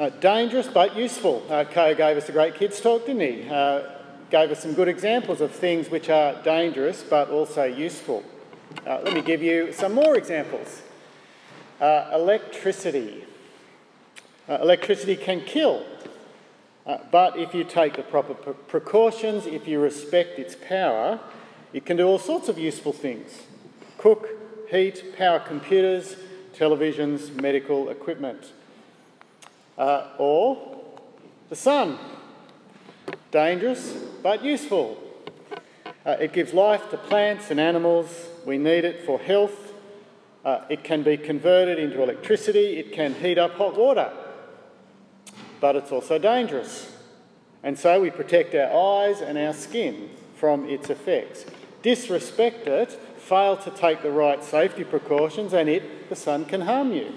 Uh, dangerous but useful. Uh, gave us a great kids talk, didn't he? Uh, gave us some good examples of things which are dangerous but also useful. Uh, let me give you some more examples. Uh, electricity. Uh, electricity can kill, uh, but if you take the proper pre- precautions, if you respect its power, it can do all sorts of useful things cook, heat, power computers, televisions, medical equipment. Uh, or the sun. Dangerous but useful. Uh, it gives life to plants and animals. We need it for health. Uh, it can be converted into electricity. It can heat up hot water. But it's also dangerous. And so we protect our eyes and our skin from its effects. Disrespect it, fail to take the right safety precautions, and it, the sun, can harm you.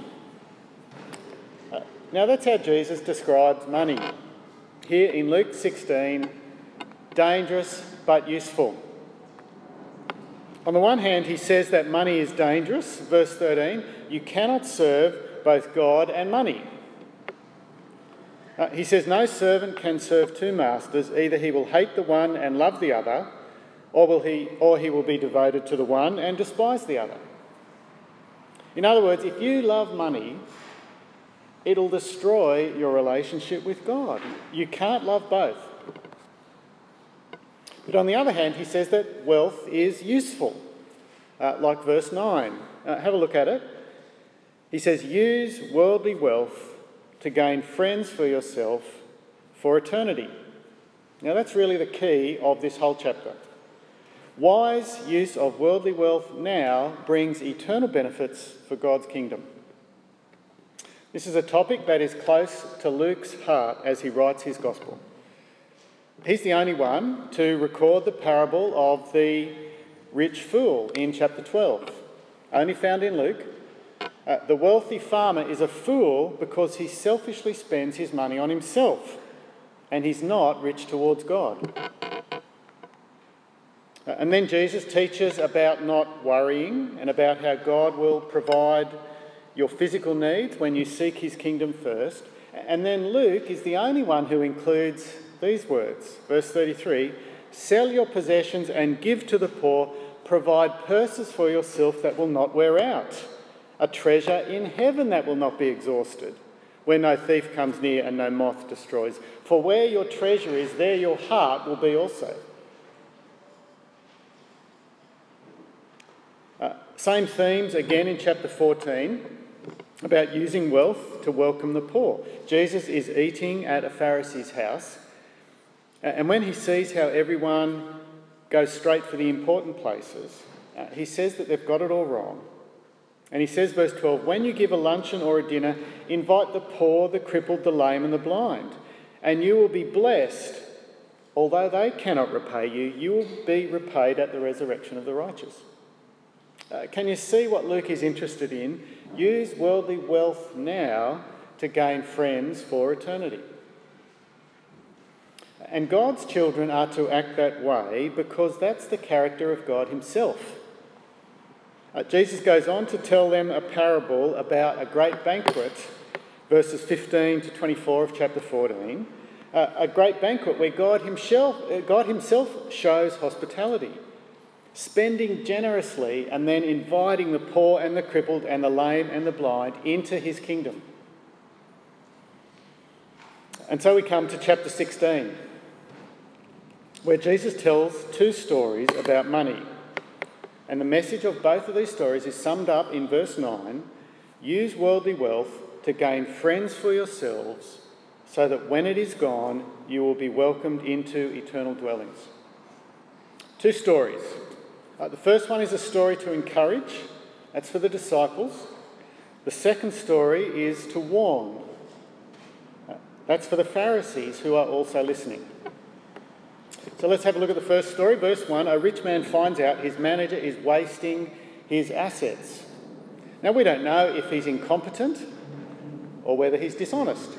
Now, that's how Jesus describes money. Here in Luke 16, dangerous but useful. On the one hand, he says that money is dangerous. Verse 13, you cannot serve both God and money. Uh, he says, No servant can serve two masters. Either he will hate the one and love the other, or, will he, or he will be devoted to the one and despise the other. In other words, if you love money, it'll destroy your relationship with God. You can't love both. But on the other hand, he says that wealth is useful, uh, like verse 9. Uh, have a look at it. He says, Use worldly wealth to gain friends for yourself for eternity. Now, that's really the key of this whole chapter. Wise use of worldly wealth now brings eternal benefits for God's kingdom. This is a topic that is close to Luke's heart as he writes his gospel. He's the only one to record the parable of the rich fool in chapter 12, only found in Luke. Uh, the wealthy farmer is a fool because he selfishly spends his money on himself and he's not rich towards God. Uh, and then Jesus teaches about not worrying and about how God will provide your physical needs when you seek his kingdom first. And then Luke is the only one who includes these words. Verse 33 Sell your possessions and give to the poor, provide purses for yourself that will not wear out, a treasure in heaven that will not be exhausted, where no thief comes near and no moth destroys. For where your treasure is, there your heart will be also. Uh, same themes again in chapter 14 about using wealth to welcome the poor. Jesus is eating at a Pharisee's house, and when he sees how everyone goes straight for the important places, uh, he says that they've got it all wrong. And he says, verse 12, when you give a luncheon or a dinner, invite the poor, the crippled, the lame, and the blind, and you will be blessed. Although they cannot repay you, you will be repaid at the resurrection of the righteous. Uh, can you see what Luke is interested in? Use worldly wealth now to gain friends for eternity. And God's children are to act that way because that's the character of God Himself. Uh, Jesus goes on to tell them a parable about a great banquet, verses 15 to 24 of chapter 14. Uh, a great banquet where God himself, uh, God himself shows hospitality spending generously and then inviting the poor and the crippled and the lame and the blind into his kingdom. And so we come to chapter 16, where Jesus tells two stories about money. And the message of both of these stories is summed up in verse 9 use worldly wealth to gain friends for yourselves, so that when it is gone, you will be welcomed into eternal dwellings. Two stories uh, the first one is a story to encourage, that's for the disciples. The second story is to warn, uh, that's for the Pharisees who are also listening. So let's have a look at the first story. Verse 1 A rich man finds out his manager is wasting his assets. Now, we don't know if he's incompetent or whether he's dishonest.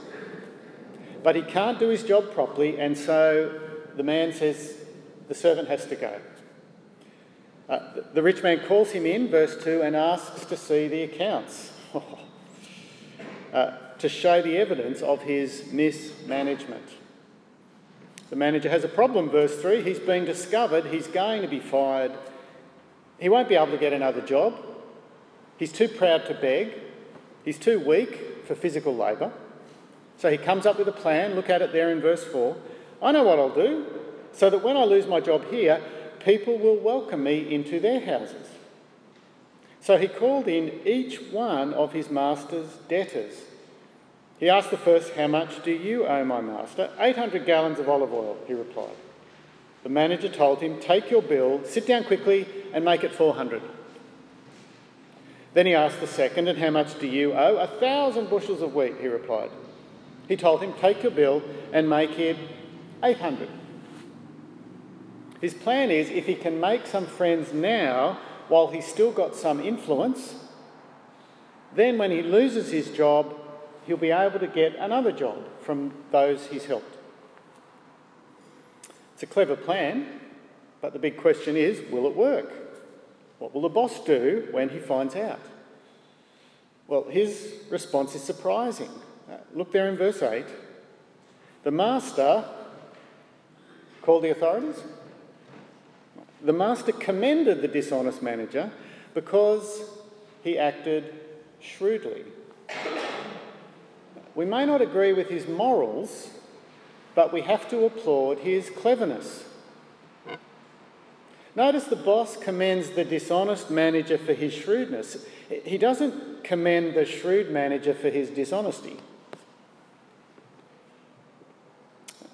But he can't do his job properly, and so the man says the servant has to go. Uh, the rich man calls him in, verse 2, and asks to see the accounts. uh, to show the evidence of his mismanagement. The manager has a problem, verse 3. He's been discovered, he's going to be fired, he won't be able to get another job, he's too proud to beg, he's too weak for physical labour. So he comes up with a plan, look at it there in verse 4. I know what I'll do, so that when I lose my job here, people will welcome me into their houses. So he called in each one of his master's debtors. He asked the first, How much do you owe my master? 800 gallons of olive oil, he replied. The manager told him, Take your bill, sit down quickly, and make it 400. Then he asked the second, And how much do you owe? A thousand bushels of wheat, he replied. He told him, Take your bill and make it 800. His plan is if he can make some friends now while he's still got some influence, then when he loses his job, he'll be able to get another job from those he's helped. It's a clever plan, but the big question is will it work? What will the boss do when he finds out? Well, his response is surprising. Uh, look there in verse 8. The master called the authorities the master commended the dishonest manager because he acted shrewdly. We may not agree with his morals, but we have to applaud his cleverness. Notice the boss commends the dishonest manager for his shrewdness. He doesn't commend the shrewd manager for his dishonesty.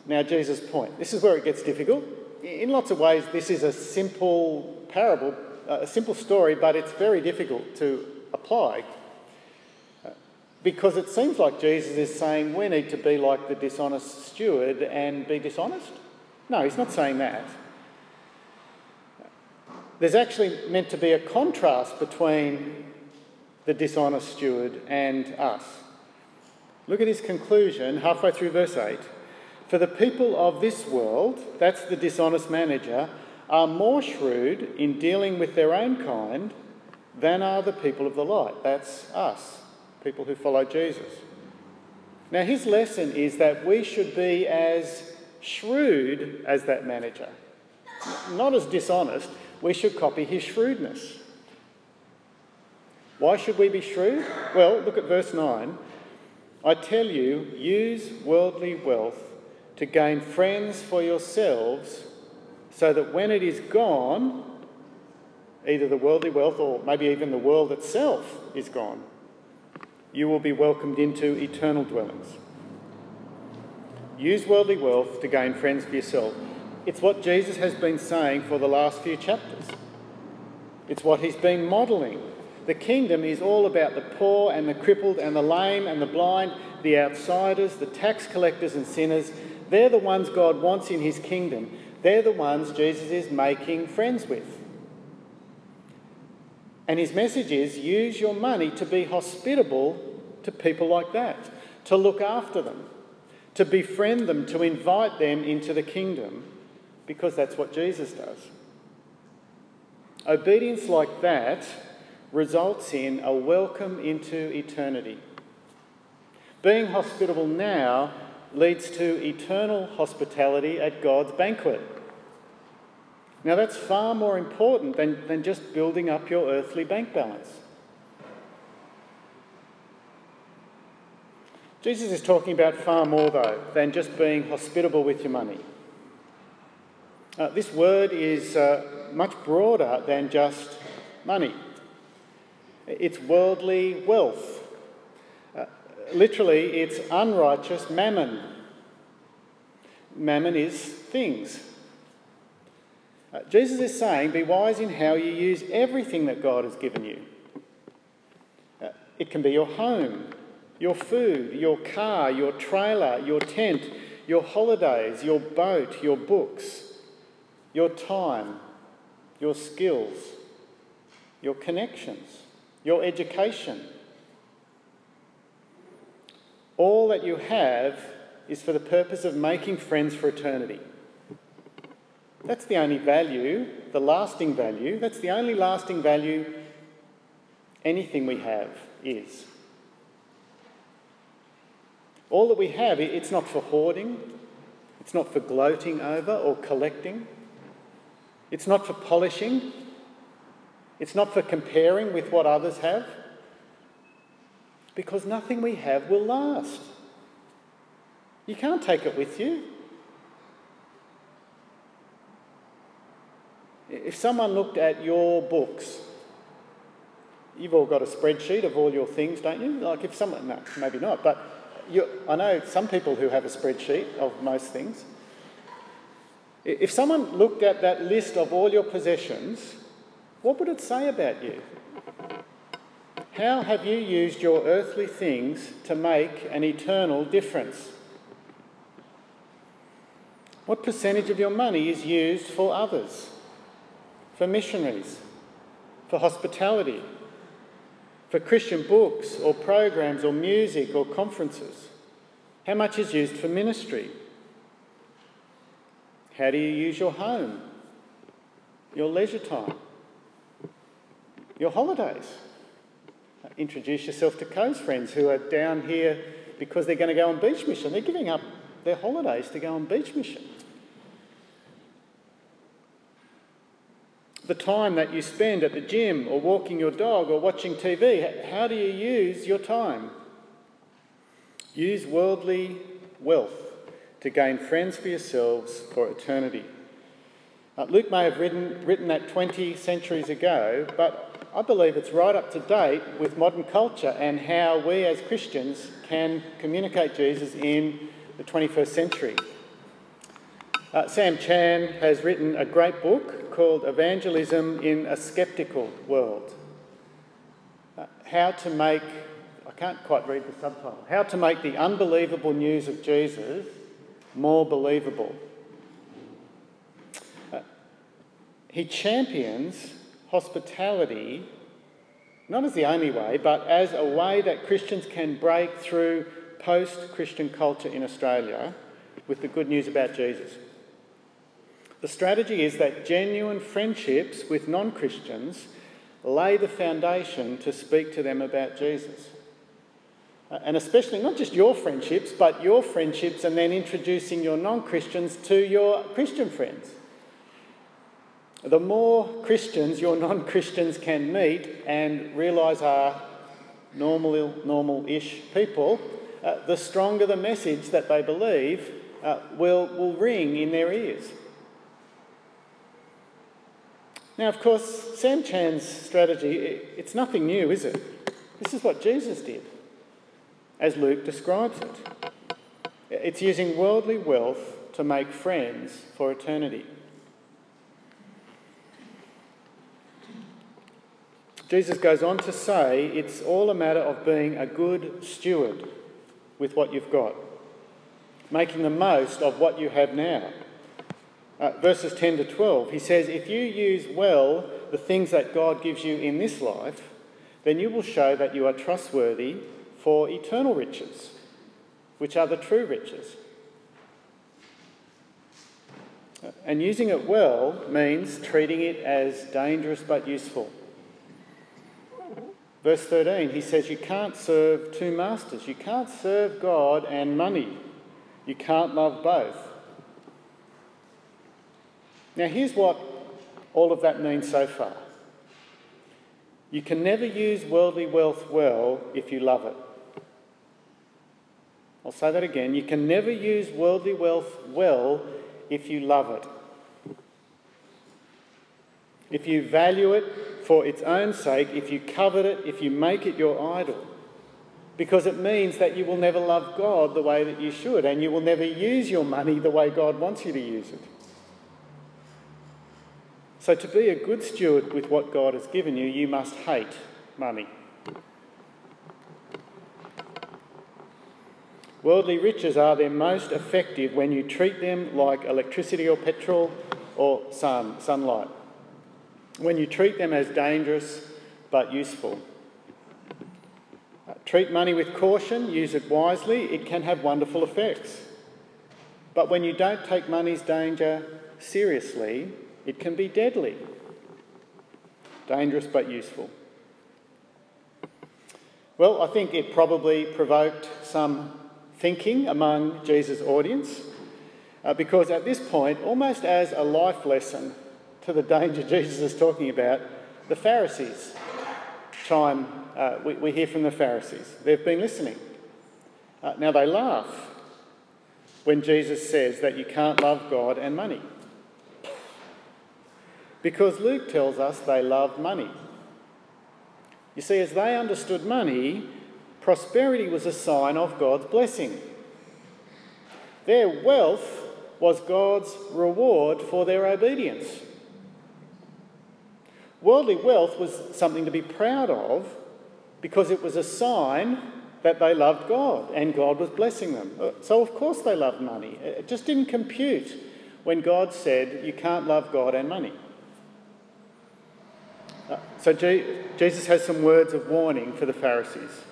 Now, Jesus' point. This is where it gets difficult in lots of ways, this is a simple parable, uh, a simple story, but it's very difficult to apply uh, because it seems like Jesus is saying we need to be like the dishonest steward and be dishonest. No, he's not saying that. There's actually meant to be a contrast between the dishonest steward and us. Look at his conclusion halfway through verse 8. For the people of this world, that's the dishonest manager, are more shrewd in dealing with their own kind than are the people of the light. That's us, people who follow Jesus. Now, his lesson is that we should be as shrewd as that manager, not as dishonest. We should copy his shrewdness. Why should we be shrewd? Well, look at verse 9. I tell you, use worldly wealth to gain friends for yourselves, so that when it is gone, either the worldly wealth or maybe even the world itself is gone, you will be welcomed into eternal dwellings. Use worldly wealth to gain friends for yourself. It's what Jesus has been saying for the last few chapters. It's what he's been modelling. The kingdom is all about the poor and the crippled and the lame and the blind, the outsiders, the tax collectors and sinners, they're the ones God wants in his kingdom. They're the ones Jesus is making friends with. And his message is use your money to be hospitable to people like that, to look after them, to befriend them, to invite them into the kingdom, because that's what Jesus does. Obedience like that results in a welcome into eternity. Being hospitable now leads to eternal hospitality at God's banquet. Now, that's far more important than, than just building up your earthly bank balance. Jesus is talking about far more, though, than just being hospitable with your money. Uh, this word is uh, much broader than just money, it's worldly wealth literally, it's unrighteous mammon. Mammon is things. Uh, Jesus is saying, be wise in how you use everything that God has given you. Uh, it can be your home, your food, your car, your trailer, your tent, your holidays, your boat, your books, your time, your skills, your connections, your education all that you have is for the purpose of making friends for eternity. That's the only value, the lasting value, that's the only lasting value anything we have is. All that we have, it's not for hoarding, it's not for gloating over or collecting, it's not for polishing, it's not for comparing with what others have, because nothing we have will last. You can't take it with you. If someone looked at your books, you've all got a spreadsheet of all your things, don't you? Like if someone, no, maybe not, but you, I know some people who have a spreadsheet of most things. If someone looked at that list of all your possessions, what would it say about you? How have you used your earthly things to make an eternal difference? What percentage of your money is used for others, for missionaries, for hospitality, for Christian books or programs or music or conferences? How much is used for ministry? How do you use your home, your leisure time, your holidays? Introduce yourself to Co's friends who are down here because they're going to go on beach mission. They're giving up their holidays to go on beach mission. The time that you spend at the gym or walking your dog or watching TV, how do you use your time? Use worldly wealth to gain friends for yourselves for eternity. Uh, Luke may have written, written that 20 centuries ago, but I believe it's right up to date with modern culture and how we as Christians can communicate Jesus in the 21st century. Uh, Sam Chan has written a great book called Evangelism in a Skeptical World. Uh, how to make, I can't quite read the subtitle, How to Make the Unbelievable News of Jesus More Believable. Uh, he champions hospitality not as the only way, but as a way that Christians can break through post Christian culture in Australia with the good news about Jesus. The strategy is that genuine friendships with non Christians lay the foundation to speak to them about Jesus. Uh, and especially not just your friendships, but your friendships, and then introducing your non Christians to your Christian friends. The more Christians your non Christians can meet and realise are normal, normal-ish people, uh, the stronger the message that they believe uh, will, will ring in their ears. Now, of course, Sam Chan's strategy, it's nothing new, is it? This is what Jesus did, as Luke describes it. It's using worldly wealth to make friends for eternity. Jesus goes on to say it's all a matter of being a good steward with what you've got, making the most of what you have now uh, verses 10 to 12, he says, If you use well the things that God gives you in this life, then you will show that you are trustworthy for eternal riches, which are the true riches. And using it well means treating it as dangerous but useful. Verse 13, he says, You can't serve two masters. You can't serve God and money. You can't love both. Now, here's what all of that means so far you can never use worldly wealth well if you love it. I'll say that again. You can never use worldly wealth well if you love it. If you value it for its own sake, if you covet it, if you make it your idol, because it means that you will never love God the way that you should, and you will never use your money the way God wants you to use it. So, to be a good steward with what God has given you, you must hate money. Worldly riches are their most effective when you treat them like electricity or petrol or sun, sunlight. When you treat them as dangerous but useful. Uh, treat money with caution, use it wisely, it can have wonderful effects. But when you don't take money's danger seriously, it can be deadly, dangerous but useful. Well, I think it probably provoked some thinking among Jesus' audience, uh, because at this point, almost as a life lesson to the danger Jesus is talking about, the Pharisees chime, uh, we, we, hear from the Pharisees. They've been listening. Uh, now they laugh when Jesus says that you can't love God and money. Because Luke tells us they loved money. You see, as they understood money, prosperity was a sign of God's blessing. Their wealth was God's reward for their obedience. Worldly wealth was something to be proud of because it was a sign that they loved God and God was blessing them. Uh, so, of course, they loved money. It just didn't compute when God said, You can't love God and money. Uh, so, Jesus has some words of warning for the Pharisees.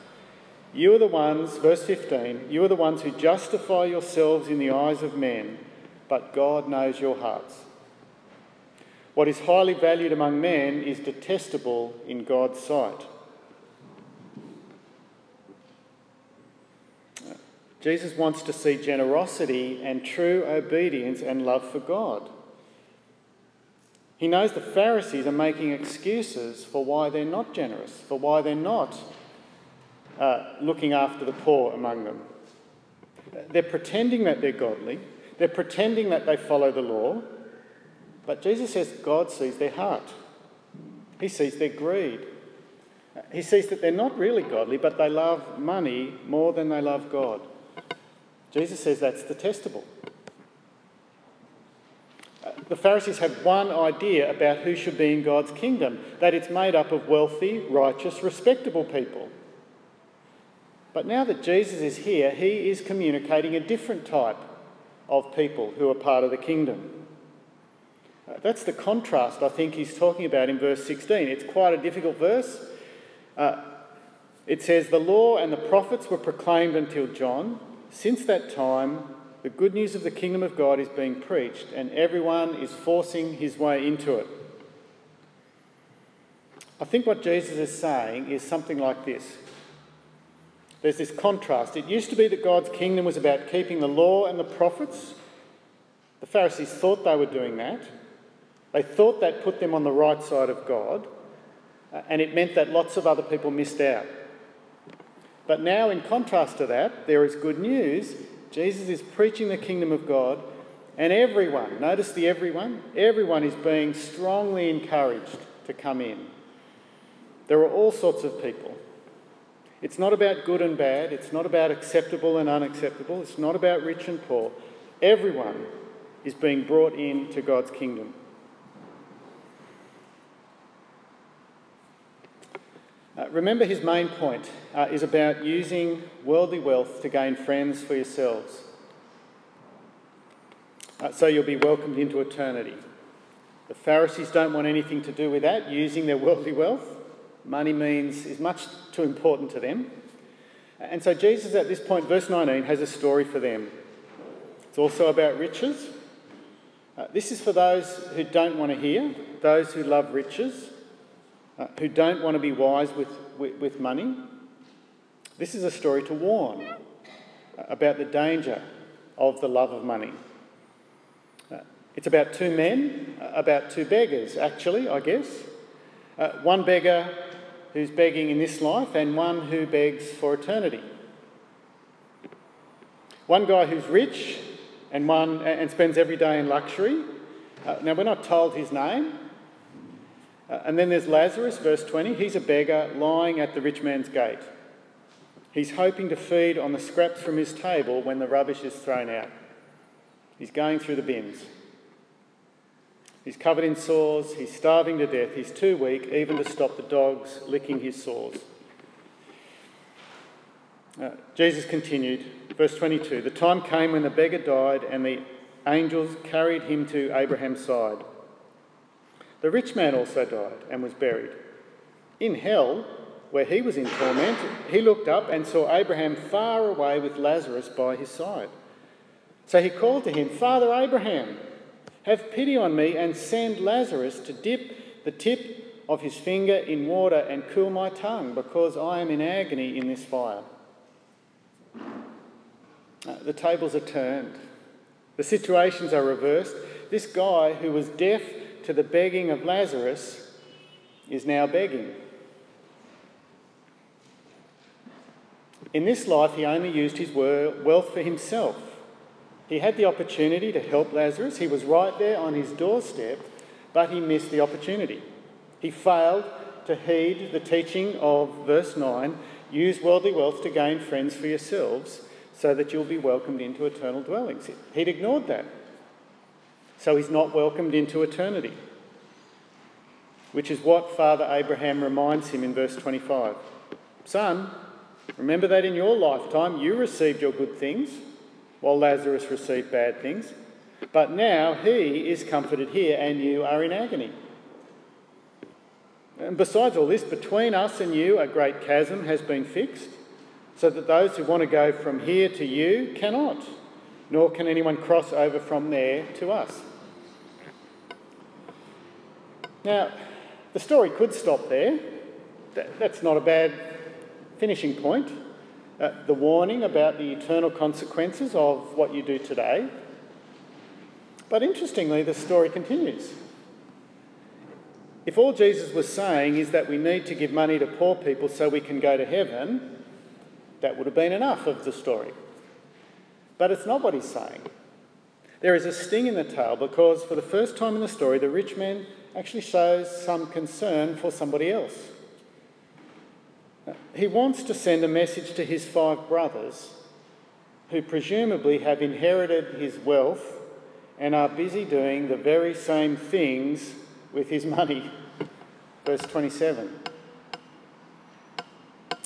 You are the ones, verse 15, you are the ones who justify yourselves in the eyes of men, but God knows your hearts. What is highly valued among men is detestable in God's sight. Jesus wants to see generosity and true obedience and love for God. He knows the Pharisees are making excuses for why they're not generous, for why they're not uh, looking after the poor among them. They're pretending that they're godly, they're pretending that they follow the law, but Jesus says God sees their heart. He sees their greed. He sees that they're not really godly, but they love money more than they love God. Jesus says that's detestable. The Pharisees have one idea about who should be in God's kingdom that it's made up of wealthy, righteous, respectable people. But now that Jesus is here, he is communicating a different type of people who are part of the kingdom. Uh, that's the contrast I think he's talking about in verse 16. It's quite a difficult verse. Uh, it says, The law and the prophets were proclaimed until John. Since that time, the good news of the kingdom of God is being preached, and everyone is forcing his way into it. I think what Jesus is saying is something like this. There's this contrast. It used to be that God's kingdom was about keeping the law and the prophets. The Pharisees thought they were doing that. They thought that put them on the right side of God, uh, and it meant that lots of other people missed out. But now, in contrast to that, there is good news. Jesus is preaching the kingdom of God, and everyone, notice the everyone, everyone is being strongly encouraged to come in. There are all sorts of people. It's not about good and bad, it's not about acceptable and unacceptable, it's not about rich and poor. Everyone is being brought into God's kingdom. Uh, remember, his main point uh, is about using worldly wealth to gain friends for yourselves. Uh, so you'll be welcomed into eternity. The Pharisees don't want anything to do with that, using their worldly wealth. Money means is much too important to them. And so Jesus, at this point, verse 19, has a story for them. It's also about riches. Uh, this is for those who don't want to hear, those who love riches, uh, who don't want to be wise with, with, with money. This is a story to warn about the danger of the love of money. Uh, it's about two men, uh, about two beggars, actually, I guess. Uh, one beggar who's begging in this life, and one who begs for eternity. One guy who's rich and one and spends every day in luxury. Now we're not told his name, uh, and then there's Lazarus, verse 20. He's a beggar lying at the rich man's gate. He's hoping to feed on the scraps from his table when the rubbish is thrown out. He's going through the bins. He's covered in sores, he's starving to death, he's too weak even to stop the dogs licking his sores. Uh, Jesus continued, verse 22 The time came when the beggar died, and the angels carried him to Abraham's side. The rich man also died and was buried. In hell, where he was in torment, he looked up and saw Abraham far away with Lazarus by his side. So he called to him, Father Abraham, have pity on me and send Lazarus to dip the tip of his finger in water and cool my tongue, because I am in agony in this fire. Uh, the tables are turned, the situations are reversed. This guy who was deaf to the begging of Lazarus is now begging. In this life, he only used his wealth for himself. He had the opportunity to help Lazarus. He was right there on his doorstep, but he missed the opportunity. He failed to heed the teaching of verse 9 use worldly wealth to gain friends for yourselves so that you'll be welcomed into eternal dwellings. He'd ignored that. So he's not welcomed into eternity, which is what Father Abraham reminds him in verse 25. Son, remember that in your lifetime you received your good things while Lazarus received bad things. But now he is comforted here and you are in agony. And besides all this, between us and you, a great chasm has been fixed, so that those who want to go from here to you cannot, nor can anyone cross over from there to us. Now, the story could stop there. That's not a bad finishing point. Uh, the warning about the eternal consequences of what you do today. But interestingly, the story continues. If all Jesus was saying is that we need to give money to poor people so we can go to heaven, that would have been enough of the story. But it's not what he's saying. There is a sting in the tail because for the first time in the story, the rich man actually shows some concern for somebody else. He wants to send a message to his five brothers who presumably have inherited his wealth and are busy doing the very same things with his money. Verse 27.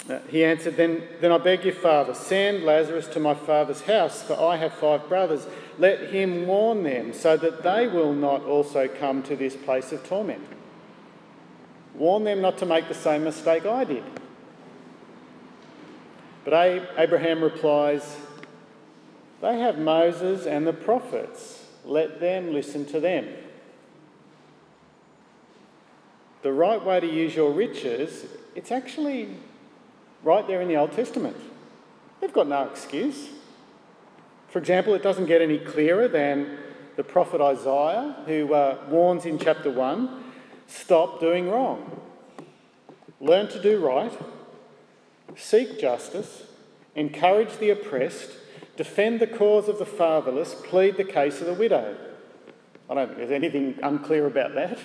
Uh, he answered, then, then I beg you, Father, send Lazarus to my father's house, for I have five brothers. Let him warn them, so that they will not also come to this place of torment. Warn them not to make the same mistake I did. But Abraham replies, They have Moses and the prophets. Let them listen to them. the right way to use your riches, it's actually right there in the Old Testament. They've got no excuse. For example, it doesn't get any clearer than the prophet Isaiah, who uh, warns in chapter 1 stop doing wrong, learn to do right, seek justice, encourage the oppressed, defend the cause of the fatherless, plead the case of the widow. I don't think there's anything unclear about that.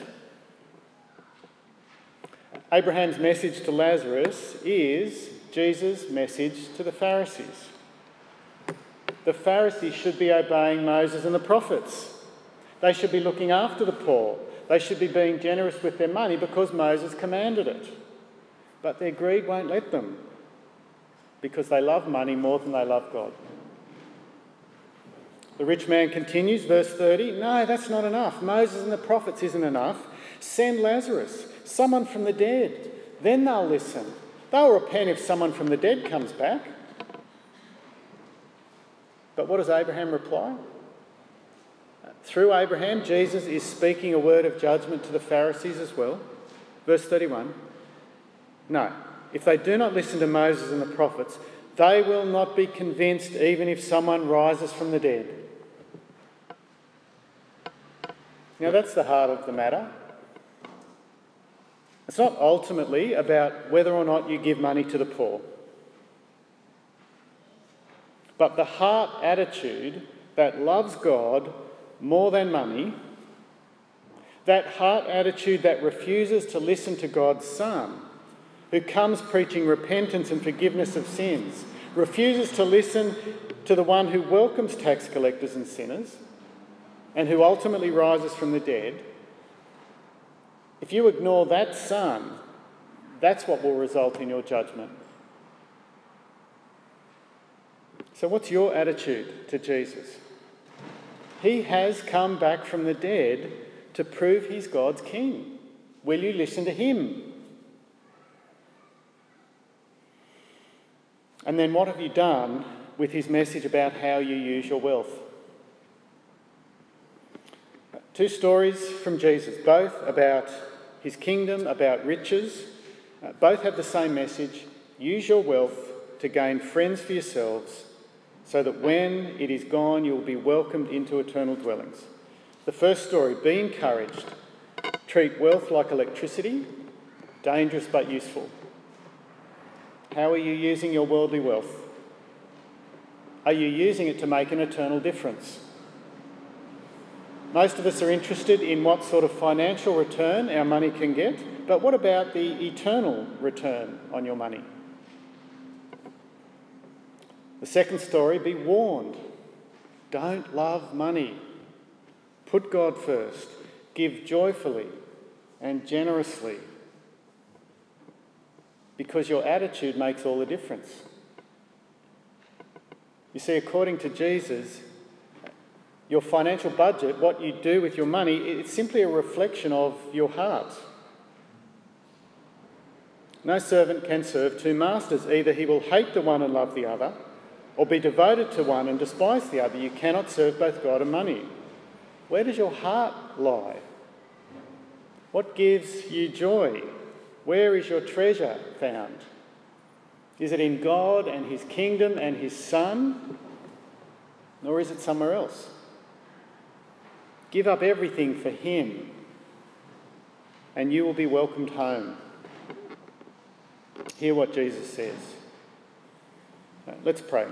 Abraham's message to Lazarus is Jesus' message to the Pharisees. The Pharisees should be obeying Moses and the prophets. They should be looking after the poor. They should be being generous with their money because Moses commanded it. But their greed won't let them because they love money more than they love God. The rich man continues, verse 30 No, that's not enough. Moses and the prophets isn't enough. Send Lazarus someone from the dead. Then they'll listen. They'll repent if someone from the dead comes back. But what does Abraham reply? Through Abraham, Jesus is speaking a word of judgment to the Pharisees as well. Verse 31 No, if they do not listen to Moses and the prophets, they will not be convinced even if someone rises from the dead. Now, that's the heart of the matter. It's not ultimately about whether or not you give money to the poor. But the heart attitude that loves God more than money, that heart attitude that refuses to listen to God's Son, who comes preaching repentance and forgiveness of sins, refuses to listen to the one who welcomes tax collectors and sinners, and who ultimately rises from the dead if you ignore that son, that's what will result in your judgment. So, what's your attitude to Jesus? He has come back from the dead to prove he's God's king. Will you listen to him? And then, what have you done with his message about how you use your wealth? Two stories from Jesus, both about his kingdom, about riches. Uh, both have the same message use your wealth to gain friends for yourselves so that when it is gone, you will be welcomed into eternal dwellings. The first story be encouraged, treat wealth like electricity, dangerous but useful. How are you using your worldly wealth? Are you using it to make an eternal difference? Most of us are interested in what sort of financial return our money can get, but what about the eternal return on your money? The second story be warned. Don't love money. Put God first. Give joyfully and generously because your attitude makes all the difference. You see, according to Jesus, your financial budget, what you do with your money, it's simply a reflection of your heart. No servant can serve two masters. Either he will hate the one and love the other, or be devoted to one and despise the other. You cannot serve both God and money. Where does your heart lie? What gives you joy? Where is your treasure found? Is it in God and His kingdom and His Son? Or is it somewhere else? Give up everything for Him, and you will be welcomed home. Hear what Jesus says. Let's pray.